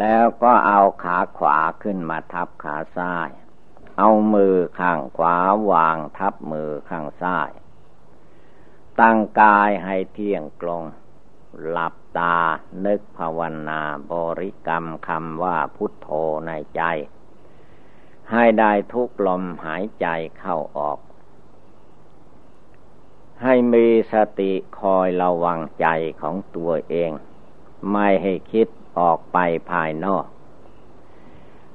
แล้วก็เอาขาขวาขึ้นมาทับขาซ้าย เอามือข้างขวาวางทับมือข้างซ้าย ตั้งกายให้เที่ยงตรง หลับตา นึกภาวนาบริกรรมคำว่าพุทโธในใจ ให้ได้ทุกลมหายใจเข้าออก ให้มีสติคอยระวังใจของตัวเอง ไม่ให้คิด ออกไปภายนอก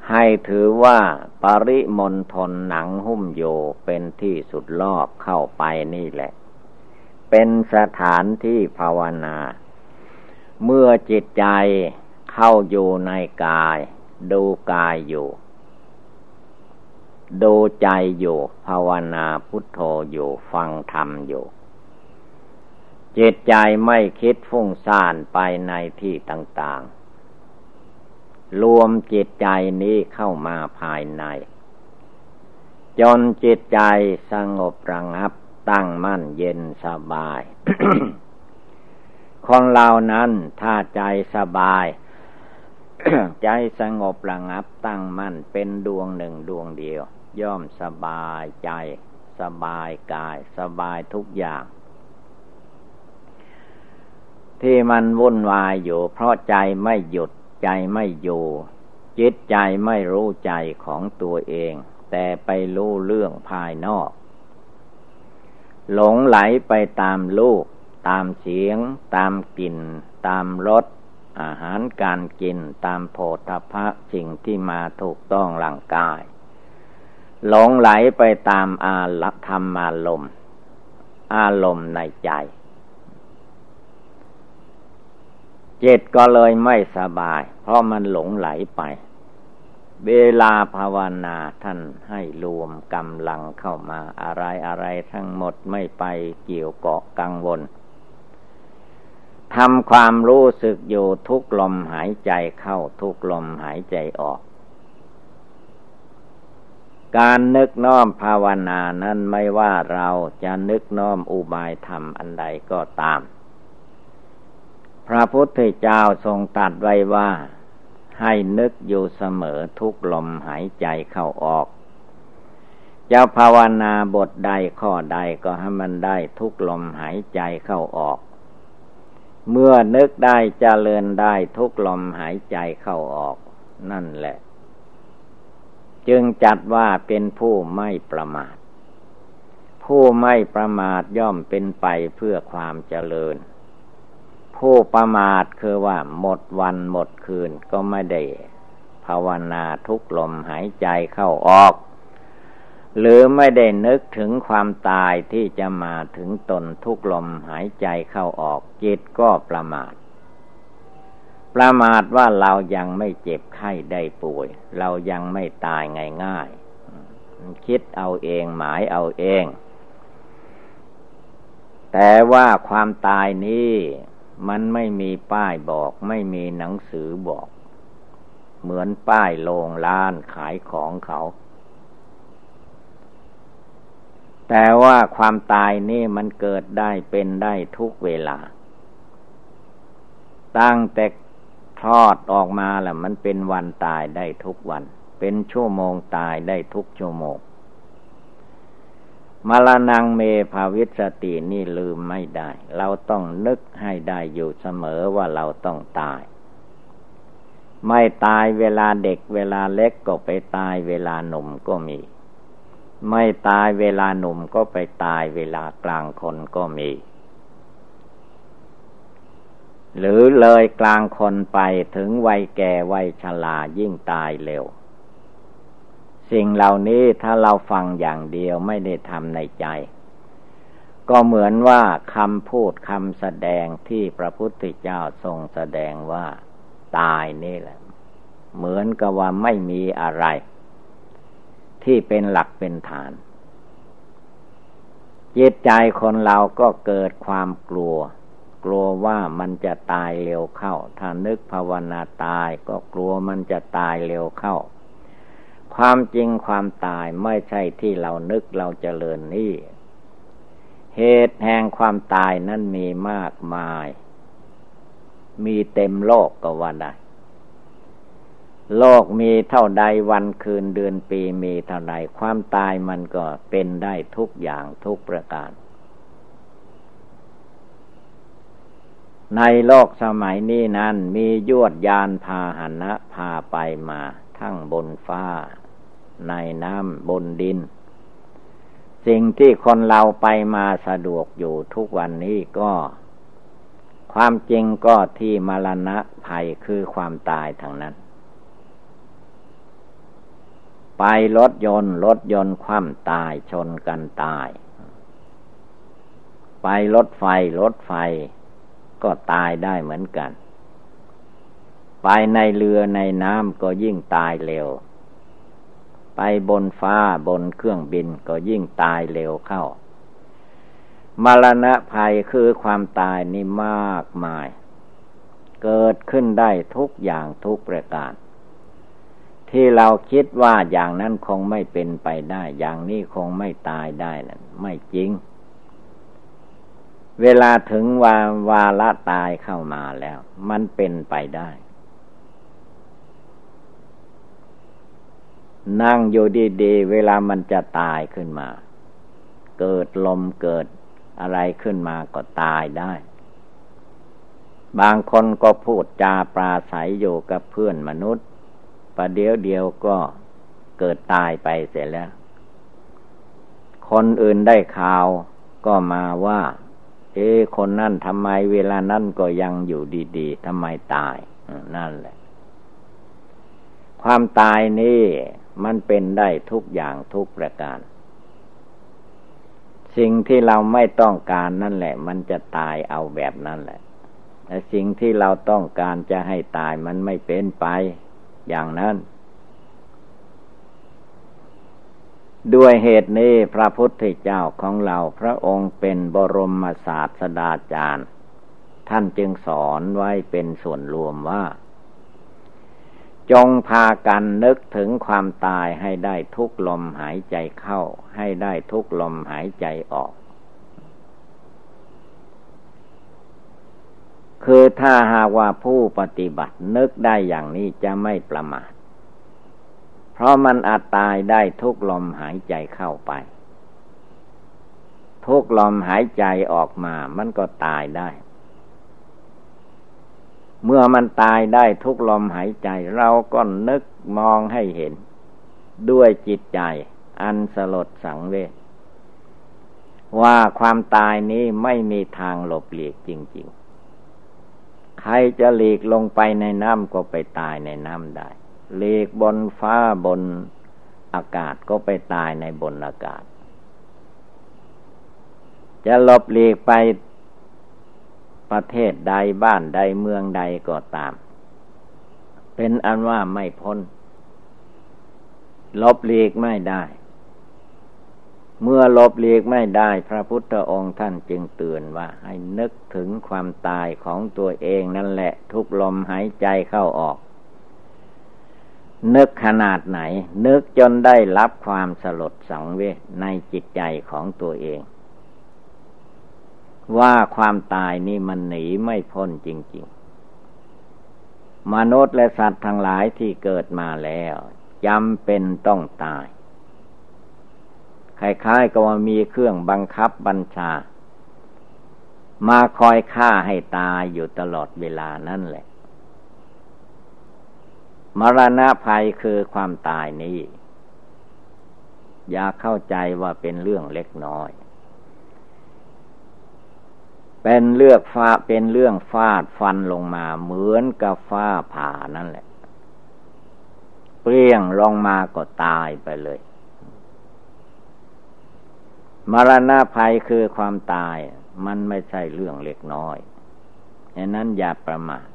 ให้ถือว่าปริมณฑลหนังหุ้มโยเป็นที่สุดรอบเข้าไปนี่แหละ เป็นสถานที่ภาวนา เมื่อจิตใจเข้าอยู่ในกาย ดูกายอยู่ ดูใจอยู่ ภาวนาพุทโธอยู่ฟังธรรมอยู่จิตใจไม่คิดฟุ้งซ่านไปในที่ต่าง ๆ รวมจิตใจนี้เข้ามาภายใน จนจิตใจสงบระงับตั้งมั่นเย็นสบาย คนเรานั้นถ้าใจสบาย ใจสงบระงับตั้งมั่นเป็นดวงหนึ่งดวงเดียว ย่อมสบายใจ สบายกาย สบายทุกอย่าง ที่มันวุ่นวายอยู่เพราะใจไม่หยุด ใจไม่อยู่ จิตใจไม่รู้ใจของตัวเอง แต่ไปรู้เรื่องภายนอก หลงไหลไปตามลูก ตามเสียง ตามกลิ่น ตามรสอาหารการกินตามโพธพะสิ่งที่มาถูกต้องร่างกาย หลงไหลไปตามอารธรรมอารมณ์ อารมณ์ในใจ จิตก็เลยไม่สบาย เพราะมันหลงไหลไป เวลาภาวนาท่านให้รวมกำลังเข้ามาอะไรอะไรทั้งหมดไม่ไปเกี่ยวเกาะกังวลทำความรู้สึกอยู่ทุกลมหายใจเข้าทุกลมหายใจออก การนึกน้อมภาวนานั้นไม่ว่าเราจะนึกน้อมอุบายธรรมอันใดก็ตาม ระพุทธเจ้าทรงตัดไว้ว่า ให้นึกอยู่เสมอทุกลมหายใจเข้าออก จะภาวนาบทใดข้อใดก็ให้มันได้ทุกลมหายใจเข้าออก เมื่อนึกได้จเจริญได้ทุกลมหายใจเข้าออก นั่นแหละ จึงจัดว่าเป็นผู้ไม่ประมาท ผู้ไม่ประมาทย่อมเป็นไปเพื่อความเจริญ ผู้ประมาทคือว่าหมดวันหมดคืนก็ไม่ได้ภาวนาทุกลมหายใจเข้าออก หรือไม่ได้นึกถึงความตายที่จะมาถึงตนทุกลมหายใจเข้าออก จิตก็ประมาท ประมาทว่าเรายังไม่เจ็บไข้ได้ป่วย เรายังไม่ตายง่ายๆคิดเอาเองหมายเอาเองแต่ว่าความตายนี้ มันไม่มีป้ายบอก ไม่มีหนังสือบอก เหมือนป้ายโรงร้านขายของเขา แต่ว่าความตายนี่มันเกิดได้เป็นได้ทุกเวลา ตั้งแต่ทอดออกมาแหละมันเป็นวันตายได้ทุกวัน เป็นชั่วโมงตายได้ทุกชั่วโมง มรณงเมภาวิสตินี่ลืมไม่ได้ เราต้องนึกให้ได้อยู่เสมอว่าเราต้องตาย ไม่ตายเวลาเด็กเวลาเล็กก็ไปตายเวลาหนุ่มก็มี ไม่ตายเวลาหนุ่มก็ไปตายเวลากลางคนก็มี หรือเลยกลางคนไปถึงวัยแก่วัยชรายิ่งตายเร็ว สิ่งเหล่านี้ถ้าเราฟังอย่างเดียวไม่ได้ทำในใจ ก็เหมือนว่าคำพูดคำแสดงที่พระพุทธเจ้าทรงแสดงว่า ตายนี่แหละ เหมือนกับว่าไม่มีอะไร ที่เป็นหลักเป็นฐานจิตใจคนเราก็เกิดความกลัว กลัวว่ามันจะตายเร็วเข้า ถ้านึกภาวนาตายก็กลัวมันจะตายเร็วเข้า ความจริงความตายไม่ใช่ที่เรานึกเราจเจริญนี่ เหตุแห่งความตายนั้นมีมากมาย มีเต็มโลกก็ว่าได้ โลกมีเท่าใดวันคืนเดือนปีมีเท่าใดความตายมันก็เป็นได้ทุกอย่างทุกประการ ในโลกสมัยนี้นั้นมียวดยานพาหนะพาไปมาทั้งบนฟ้า ในน้ำบนดิน สิ่งที่คนเราไปมาสะดวกอยู่ทุกวันนี้ก็ ความจริงก็ที่มรณะภัยคือความตายทางนั้น ไปรถยนต์รถยนต์คว่ำตายชนกันตาย ไปรถไฟรถไฟก็ตายได้เหมือนกัน ไปในเรือในน้ำก็ยิ่งตายเร็ว ไปบนฟ้าบนเครื่องบินก็ยิ่งตายเร็วเข้า มรณะภัยคือความตายนี่มากมาย เกิดขึ้นได้ทุกอย่างทุกประการ ที่เราคิดว่าอย่างนั้นคงไม่เป็นไปได้ อย่างนี้คงไม่ตายได้นั่นไม่จริง เวลาถึงวาวาละตายเข้ามาแล้ว มันเป็นไปได้ นั่งอยู่ดีๆ เวลามันจะตายขึ้นมา เกิดลมเกิดอะไรขึ้นมาก็ตายได้ บางคนก็พูดจาปราศัยอยู่กับเพื่อนมนุษย์ ประเดี๋ยวเดียวก็เกิดตายไปเสร็จแล้ว คนอื่นได้ข่าวก็มาว่า เอ๊คนนั่นทำไมเวลานั่นก็ยังอยู่ดีๆทำไมตายนั่นแหละ ความตายนี่ มันเป็นได้ทุกอย่างทุกประการ สิ่งที่เราไม่ต้องการนั่นแหละ มันจะตายเอาแบบนั้นแหละแต่สิ่งที่เราต้องการจะให้ตายมันไม่เป็นไปอย่างนั้น ด้วยเหตุนี้พระพุทธเจ้าของเราพระองค์เป็นบรมศาสดาจารย์ ท่านจึงสอนไว้เป็นส่วนรวมว่า จงพากันนึกถึงความตายให้ได้ทุกลมหายใจเข้า ให้ได้ทุกลมหายใจออก คือถ้าหากว่าผู้ปฏิบัตินึกได้อย่างนี้จะไม่ประมาท เพราะมันอาจตายได้ทุกลมหายใจเข้าไป ทุกลมหายใจออกมามันก็ตายได้ เมื่อมันตายได้ทุกลมหายใจ เราก็นึกมองให้เห็น ด้วยจิตใจ อันสลดสังเวชว่าความตายนี้ไม่มีทางหลบหลีกจริง ๆ ใครจะหลีกลงไปในน้ำก็ไปตายในน้ำได้หลีกบนฟ้าบนอากาศก็ไปตายในบนอากาศ จะหลบหลีกไป ประเทศใดบ้านใดเมืองใดก็ตาม เป็นอันว่าไม่พ้น ลบหลีกไม่ได้ เมื่อลบเลีกไม่ได้ พระพุทธองค์ท่านจึงเตือนว่าให้นึกถึงความตายของตัวเองนั่นแหละ ทุกลมหายใจเข้าออก นึกขนาดไหน นึกจนได้รับความสลดสังเวชในจิตใจของตัวเอง ว่าความตายนี่มันหนีไม่พ้นจริง ๆ มนุษย์และสัตว์ทั้งหลายที่เกิดมาแล้วจำเป็นต้องตายคล้ายๆกับว่ามีเครื่องบังคับบัญชา มาคอยฆ่าให้ตายอยู่ตลอดเวลานั่นแหละ มรณะภัยคือความตายนี้ อย่าเข้าใจว่าเป็นเรื่องเล็กน้อย เป็นเลือกฟ้าเป็นเรื่องฟาดฟันลงมา เหมือนกับฟ้าผ่านั่นแหละ เปรี้ยงลงมาก็ตายไปเลย มรณะภัยคือความตาย มันไม่ใช่เรื่องเล็กน้อยดังนั้นอย่าประมาท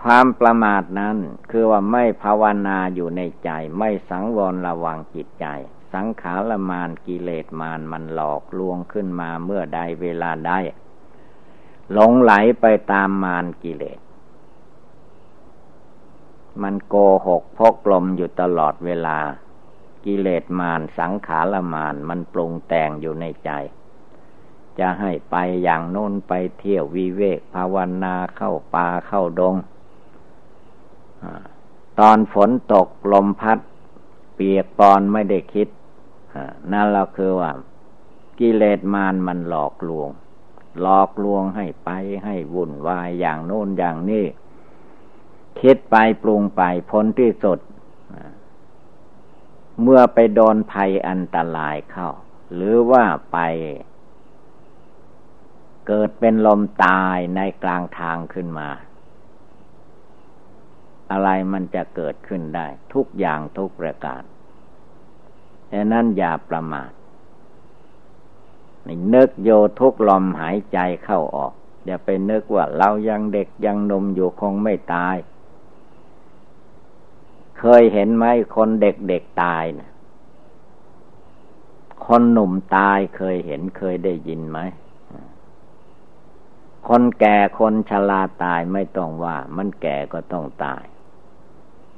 ความประมาทนั้นคือว่าไม่ภาวนาอยู่ในใจ ไม่สังวรระวังจิตใจ สังขารมานกิเลสมานมันหลอกลวงขึ้นมาเมื่อใดเวลาใดหลงไหลไปตามมานกิเลส มันโกหกพกลมอยู่ตลอดเวลา กิเลสมารสังขารมารมันปรุงแต่งอยู่ในใจ จะให้ไปอย่างโน้นไปเที่ยววิเวกภาวนาเข้าป่าเข้าดงตอนฝนตกลมพัด เปียกปอนไม่ได้คิด นั่นเราคือว่า กิเลสมารมันหลอกลวง หลอกลวงให้ไปให้วุ่นวายอย่างโน้นอย่างนี้ คิดไปปรุงไปพ้นที่สุด เมื่อไปโดนภัยอันตรายเข้า หรือว่าไป เกิดเป็นลมตายในกลางทางขึ้นมาอะไรมันจะเกิดขึ้นได้ ทุกอย่างทุกประการ ดังนั้นอย่าประมาทนึกโยทุกลมหายใจเข้าออก อย่าไปนึกว่าเรายังเด็กยังนมอยู่คงไม่ตาย เคยเห็นไหมคนเด็กเด็กตายนะคนหนุ่มตายเคยเห็นเคยได้ยินไหม คนแก่คนชราตายไม่ต้องว่า มันแก่ก็ต้องตาย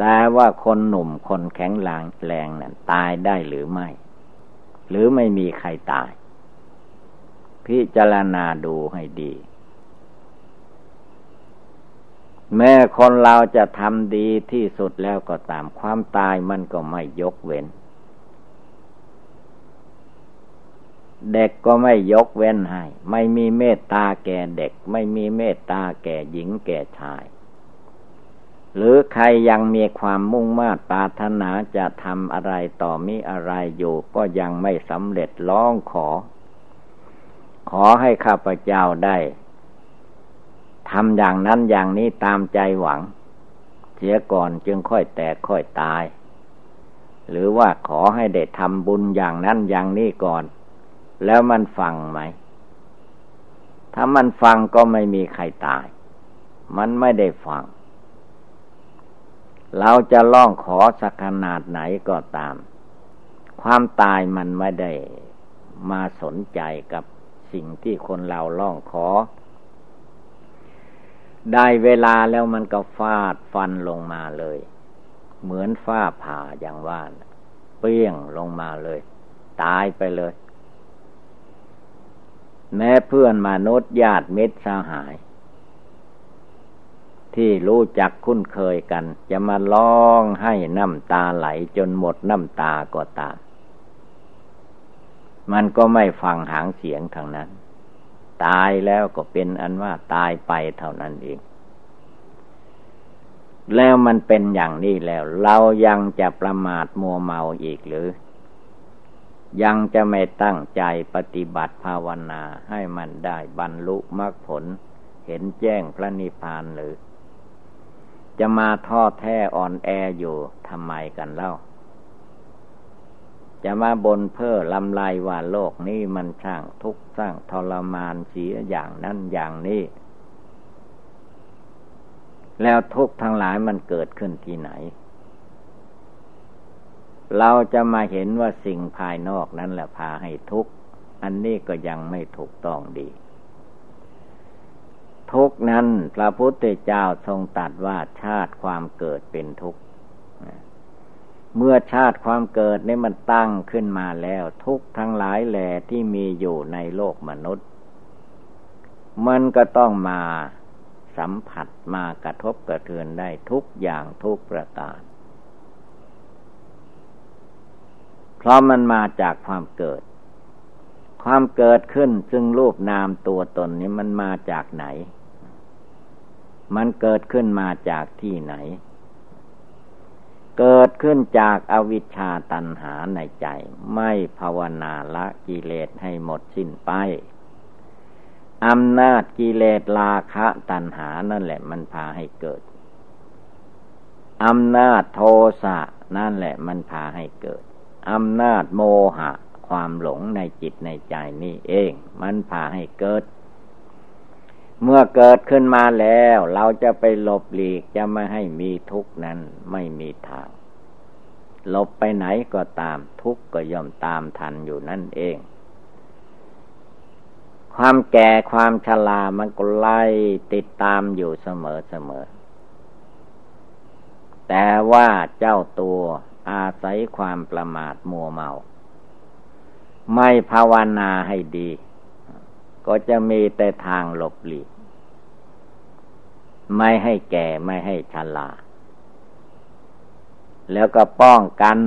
แต่ว่าคนหนุ่มคนแข็งแรงแรงนั้นตายได้หรือไม่ หรือไม่มีใครตาย พิจารณาดูให้ดี แม้คนเราจะทำดีที่สุดแล้วก็ตามความตายมันก็ไม่ยกเว้น เด็กก็ไม่ยกเว้นให้ ไม่มีเมตตาแก่เด็ก ไม่มีเมตตาแก่หญิงแก่ชาย หรือใครยังมีความมุ่งมา่ปรารถนาจะทำอะไรต่อมีอะไรอยู่ ก็ยังไม่สำเร็จร้องขอ ขอให้ข้าพเจ้าได้ทำอย่างนั้นอย่างนี้ตามใจหวัง เสียก่อนจึงค่อยแตกค่อยตาย หรือว่าขอให้ได้ทำบุญอย่างนั้นอย่างนี้ก่อน แล้วมันฟังไหม ถ้ามันฟังก็ไม่มีใครตาย มันไม่ได้ฟัง เราจะล่องขอสักขนาดไหนก็ตาม ความตายมันไม่ได้มาสนใจกับสิ่งที่คนเราล่องขอ ได้เวลาแล้วมันก็ฟาดฟันลงมาเลย เหมือนฟ้าผ่าอย่างว่าเปี้ยงลงมาเลย ตายไปเลย แม้เพื่อนมนุษย์ญาติมิตรสหาย ที่รู้จักคุ้นเคยกัน จะมาร้องให้น้ำตาไหลจนหมดน้ำตาก็ตาม มันก็ไม่ฟังหางเสียงทางนั้น ตายแล้วก็เป็นอันว่าตายไปเท่านั้นเอง แล้วมันเป็นอย่างนี้แล้ว เรายังจะประมาทมัวเมาอีกหรือ ยังจะไม่ตั้งใจปฏิบัติภาวนาให้มันได้บรรลุมรรคผลเห็นแจ้งพระนิพพานหรือ จะมาท้อแท้อ่อนแออยู่ทำไมกันเล่า จะมาบนเพ้อลำลายว่าโลกนี้มันช่างทุกข์สร้างทรมานเสียอย่างนั้นอย่างนี้ แล้วทุกข์ทั้งหลายมันเกิดขึ้นที่ไหน เราจะมาเห็นว่าสิ่งภายนอกนั้นแหละพาให้ทุกข์ อันนี้ก็ยังไม่ถูกต้องดี ทุกนั้นพระพุทธเจ้าทรงตัดว่าชาติความเกิดเป็นทุกข์เมื่อชาติความเกิดนี่มันตั้งขึ้นมาแล้ว ทุกทั้งหลายแหล่ที่มีอยู่ในโลกมนุษย์ มันก็ต้องมาสัมผัสมากระทบกระเทือนได้ทุกอย่างทุกประการ เพราะมันมาจากความเกิด ความเกิดขึ้นซึ่งรูปนามตัวตนนี้มันมาจากไหน มันเกิดขึ้นมาจากที่ไหน เกิดขึ้นจากอวิชชาตันหาในใจ ไม่ภาวนาละกิเลสให้หมดสิ้นไปอำนาจกิเลสราคะตันหานั่นแหละมันพาให้เกิด อำนาจโทสะนั่นแหละมันพาให้เกิด อำนาจโมหะ ความหลงในจิตในใจนี่เอง มันพาให้เกิด เมื่อเกิดขึ้นมาแล้ว เราจะไปหลบหลีกจะไม่ให้มีทุกข์นั้นไม่มีทางหลบไปไหนก็ตามทุกข์ก็ย่อมตามทันอยู่นั่นเอง ความแก่ความชรามันก็ไล่ติดตามอยู่เสมอเสมอ แต่ว่าเจ้าตัวอาศัยความประมาทมัวเมา ไม่ภาวนาให้ดี ก็จะมีแต่ทางหลบหลีก ไม่ให้แก่ไม่ให้ชราแล้วก็ป้องกัน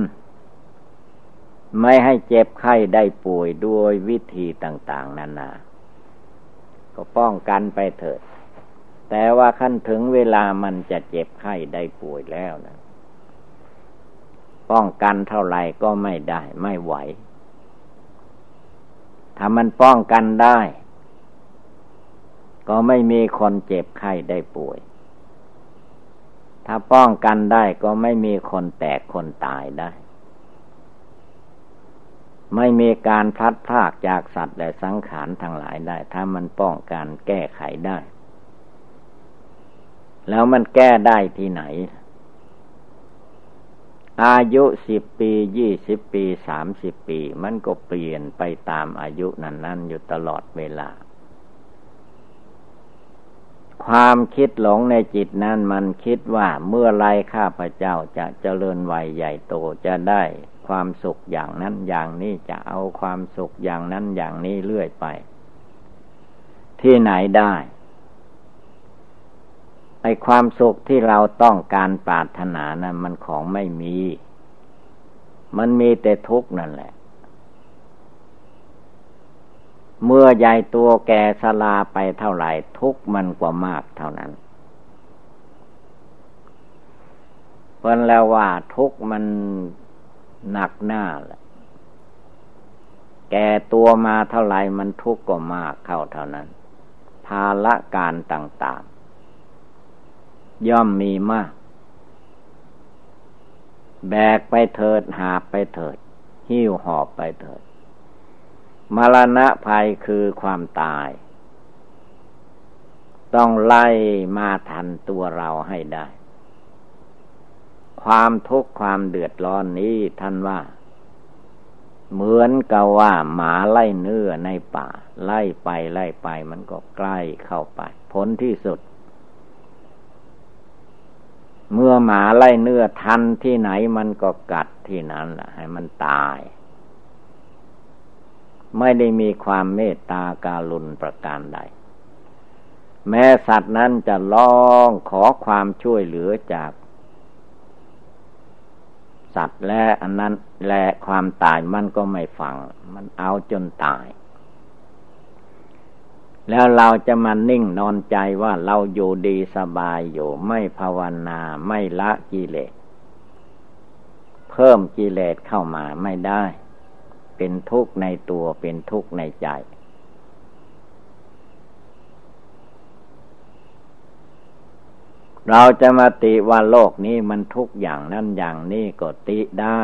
ไม่ให้เจ็บไข้ได้ป่วยด้วยวิธีต่าง ๆ นานา ก็ป้องกันไปเถิด แต่ว่าขั้นถึงเวลามันจะเจ็บไข้ได้ป่วยแล้วนะป้องกันเท่าไหร่ก็ไม่ได้ ไม่ไหว ถ้ามันป้องกันได้ ก็ไม่มีคนเจ็บไข้ได้ป่วย ถ้าป้องกันได้ก็ไม่มีคนแตกคนตายได้ ไม่มีการพลัดพรากจากสัตว์และสังขารทั้งหลายได้ ถ้ามันป้องกันแก้ไขได้ แล้วมันแก้ได้ที่ไหน อายุสิบปียี่สิบปีสามสิบปี มันก็เปลี่ยนไปตามอายุนั้น ๆ อยู่ตลอดเวลา ความคิดหลงในจิตนั้นมันคิดว่าเมื่อไรข้าพเจ้าจะเจริญวัยใหญ่โตจะได้ความสุขอย่างนั้นอย่างนี้จะเอาความสุขอย่างนั้นอย่างนี้เรื่อยไป ที่ไหนได้ไอความสุขที่เราต้องการปรารถนานะั้นมันของไม่มี มันมีแต่ทุกข์นั่นแหละ เมื่อใหญ่ตัวแก่สลาไปเท่าไหร่ ทุกมันกว่ามากเท่านั้น เพราะแล้วว่าทุกมันหนักหน้าแหละแก่ตัวมาเท่าไหร่มันทุกข์ก็มากเข้าเท่านั้น ภาละการต่าง ๆ ย่อมมีมาก แบกไปเถิดหาไปเถิด หิ้วหอบไปเถิด มรณะภัยคือความตาย ต้องไล่มาทันตัวเราให้ได้ ความทุกข์ความเดือดร้อนนี้ท่านว่า เหมือนกับว่าหมาไล่เนื้อในป่า ไล่ไปไล่ไปมันก็ใกล้เข้าไป ผลที่สุด เมื่อหมาไล่เนื้อทันที่ไหนมันก็กัดที่นั้นแหละให้มันตาย ไม่ได้มีความเมตตาการุณประการใด แม้สัตว์นั้นจะร้องขอความช่วยเหลือจาก สัตว์และอันนั้นและความตายมันก็ไม่ฟัง มันเอาจนตาย แล้วเราจะมานิ่งนอนใจว่าเราอยู่ดีสบายอยู่ไม่ภาวนาไม่ละกิเลส เพิ่มกิเลสเข้ามาไม่ได้ เป็นทุกข์ในตัวเป็นทุกข์ในใจ เราจะมาติว่าโลกนี้มันทุกอย่างนั้นอย่างนี้ก็ติได้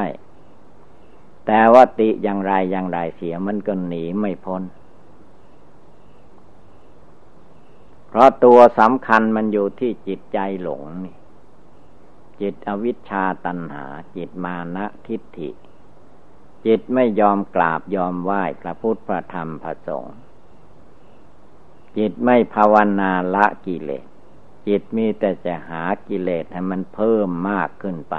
แต่ว่าติอย่างไรอย่างไรเสียมันก็หนีไม่พ้น เพราะตัวสำคัญมันอยู่ที่จิตใจหลงนี่จิตอวิชชาตัณหา จิตมานะทิฏฐิ จิตไม่ยอมกราบยอมไหว้พระพุทธพระธรรมพระสงฆ์จิตไม่ภาวนาละกิเลส จิตมีแต่จะหากิเลสให้มันเพิ่มมากขึ้นไป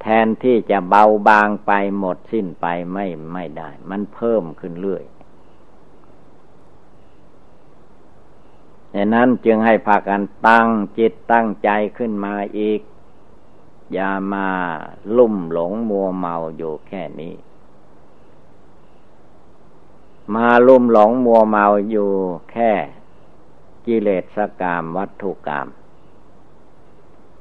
แทนที่จะเบาบางไปหมดสิ้นไปไม่ไม่ได้ มันเพิ่มขึ้นเรื่อยดังนั้นจึงให้พากันตั้งจิตตั้งใจขึ้นมาอีก อย่ามาลุ่มหลงมัวเมาอยู่แค่นี้ มาลุ่มหลงมัวเมาอยู่แค่กิเลสกามวัตถุกรรม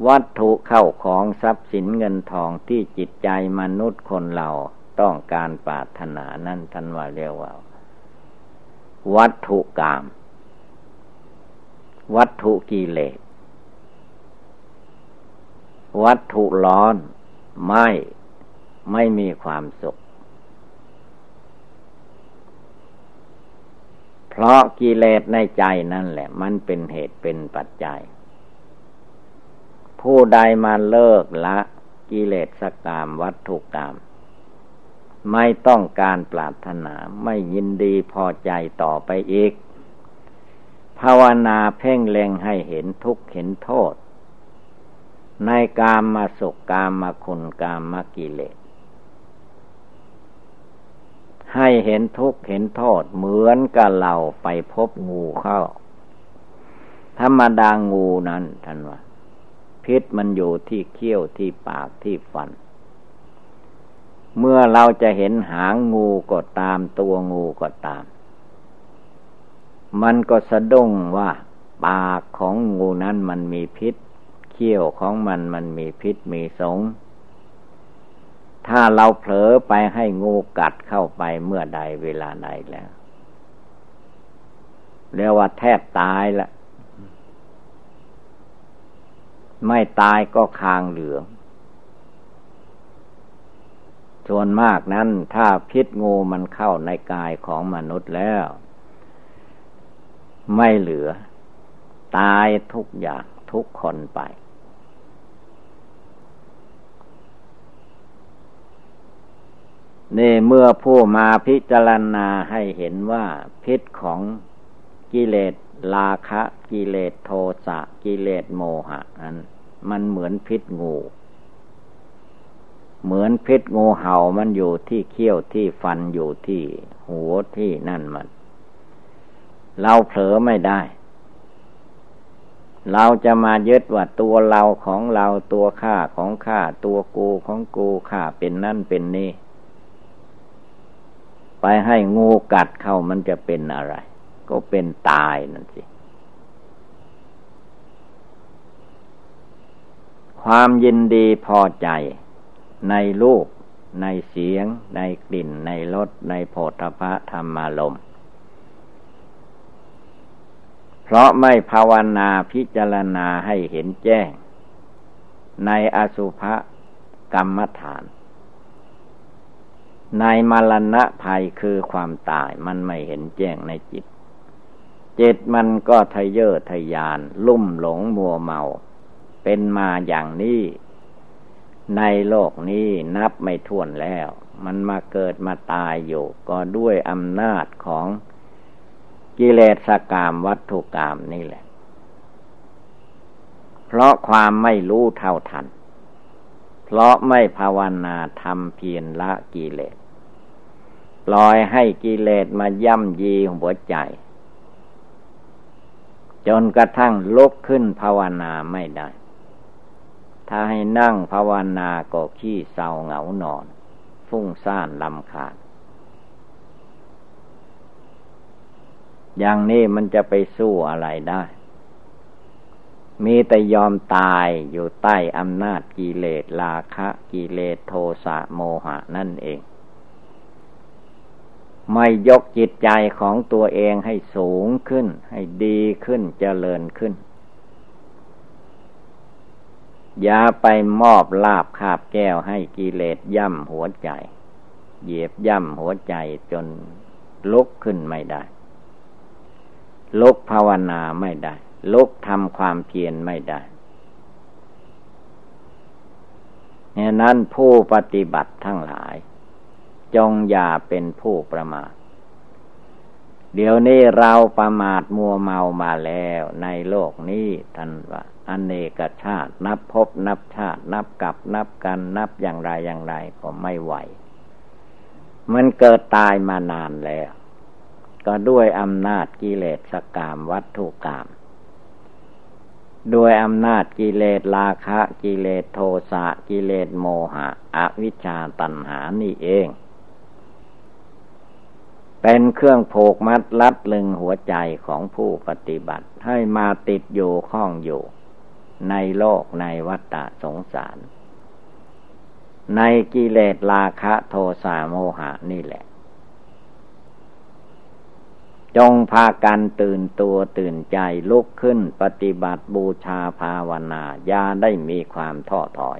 วัตถุเข้าของทรัพย์สินเงินทองที่จิตใจมนุษย์คนเราต้องการปรารถนานั่นท่านว่าเรียกว่า วัตถุกรรมวัตถุกิเลส วัตถุร้อน ไม่ไม่มีความสุข เพราะกิเลสในใจนั่นแหละ มันเป็นเหตุเป็นปัจจัย ผู้ใดมาเลิกละกิเลสกามวัตถุกรรมไม่ต้องการปรารถนาไม่ยินดีพอใจต่อไปอีก ภาวนาเพ่งเล็งให้เห็นทุกข์เห็นโทษ ในกามมาสุขกามมาคุณกามมากิเลส ให้เห็นทุกข์เห็นโทษเหมือนกับเราไปพบงูเข้า ธรรมดางูนั้นท่านว่าพิษมันอยู่ที่เขี้ยวที่ปากที่ฟัน เมื่อเราจะเห็นหางงูก็ตามตัวงูก็ตาม มันก็สะดุ้งว่า ปากของงูนั้นมันมีพิษ เขี้ยวของมันมันมีพิษมีสง ถ้าเราเผลอไปให้งูกัดเข้าไปเมื่อใดเวลาใดแล้วเรียกว่าแทบตายละ ไม่ตายก็คางเหลืองส่วนมากนั้น ถ้าพิษงูมันเข้าในกายของมนุษย์แล้ว ไม่เหลือ ตายทุกอย่างทุกคนไป นี่เมื่อผู้มาพิจารณาให้เห็นว่า พิษของกิเลสราคะกิเลสโทสะกิเลสโมหะนั้นมันเหมือนพิษงู เหมือนพิษงูเห่ามันอยู่ที่เขี้ยวที่ฟันอยู่ที่หัวที่นั่นมัน เราเผลอไม่ได้ เราจะมายึดว่าตัวเราของเราตัวข้าของข้าตัวกูของกูข้าเป็นนั่นเป็นนี่ ไปให้งูกัดเข้ามันจะเป็นอะไร ก็เป็นตายนั่นสิ ความยินดีพอใจในรูป ในเสียง ในกลิ่น ในรสในโผฏฐะธรรมารมเพราะไม่ภาวนาพิจารณาให้เห็นแจ้ง ในอสุภกรรมฐาน ในมรณะภัยคือความตายมันไม่เห็นแจ้งในจิต จิตมันก็ทะเยอทะยาน ลุ่มหลงมัวเมา เป็นมาอย่างนี้ ในโลกนี้นับไม่ถ้วนแล้ว มันมาเกิดมาตายอยู่ ก็ด้วยอำนาจของกิเลสกามวัตถุกรรมนี่แหละ เพราะความไม่รู้เท่าทัน เพราะไม่ภาวนาทำเพียรละกิเลส ลอยให้กิเลสมาย่ำยีหัวใจ จนกระทั่งลุกขึ้นภาวนาไม่ได้ ถ้าให้นั่งภาวนาก็ขี้เศร้าเหงานอน ฟุ้งซ่านลำคาญอย่างนี้มันจะไปสู้อะไรได้ มีแต่ยอมตายอยู่ใต้อำนาจกิเลสราคะ กิเลสโทสะโมหะนั่นเอง ไม่ยกจิตใจของตัวเองให้สูงขึ้น ให้ดีขึ้นเจริญขึ้น อย่าไปมอบลาบคาบแก้วให้กิเลสย่ำหัวใจ เหยียบย่ำหัวใจจนลุกขึ้นไม่ได้ ลุกภาวนาไม่ได้ ลุกทำความเพียรไม่ได้เหตุนั้นผู้ปฏิบัติทั้งหลาย จงอย่าเป็นผู้ประมาท เดี๋ยวนี้เราประมาทมัวเมามาแล้วในโลกนี้ท่านว่าอเนกชาติ นับพบนับชาติ นับกับนับกันนับอย่างไรอย่างไรก็ไม่ไหว มันเกิดตายมานานแล้ว ก็ด้วยอำนาจกิเลสกามวัตถุกรรมด้วยอำนาจกิเลสราคะ กิเลสโทสะกิเลสโมหะ อวิชชาตัณหานี่เอง เป็นเครื่องโผกมัดลัดลึงหัวใจของผู้ปฏิบัติ ให้มาติดอยู่ข้องอยู่ ในโลกในวัฏฏะสงสาร ในกิเลสราคะโทสะโมหะนี่แหละ จงพากันตื่นตัวตื่นใจลุกขึ้นปฏิบัติบูชาภาวนา อย่าได้มีความท้อถอย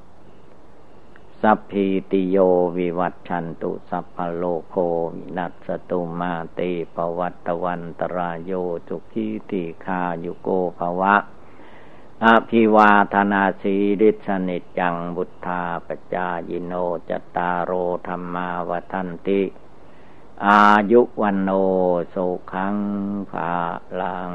สัพพีติโยวิวัตชันตุสัพพโลโควินัสตุมาเตปวัตวันตรายโยจุกีติคายุโกภวะอภิวาธนาสีริสนิจจังบุทธาปจายิโนจตารโอธรรมาวทันติ อายุวันโนสุขังภาลัง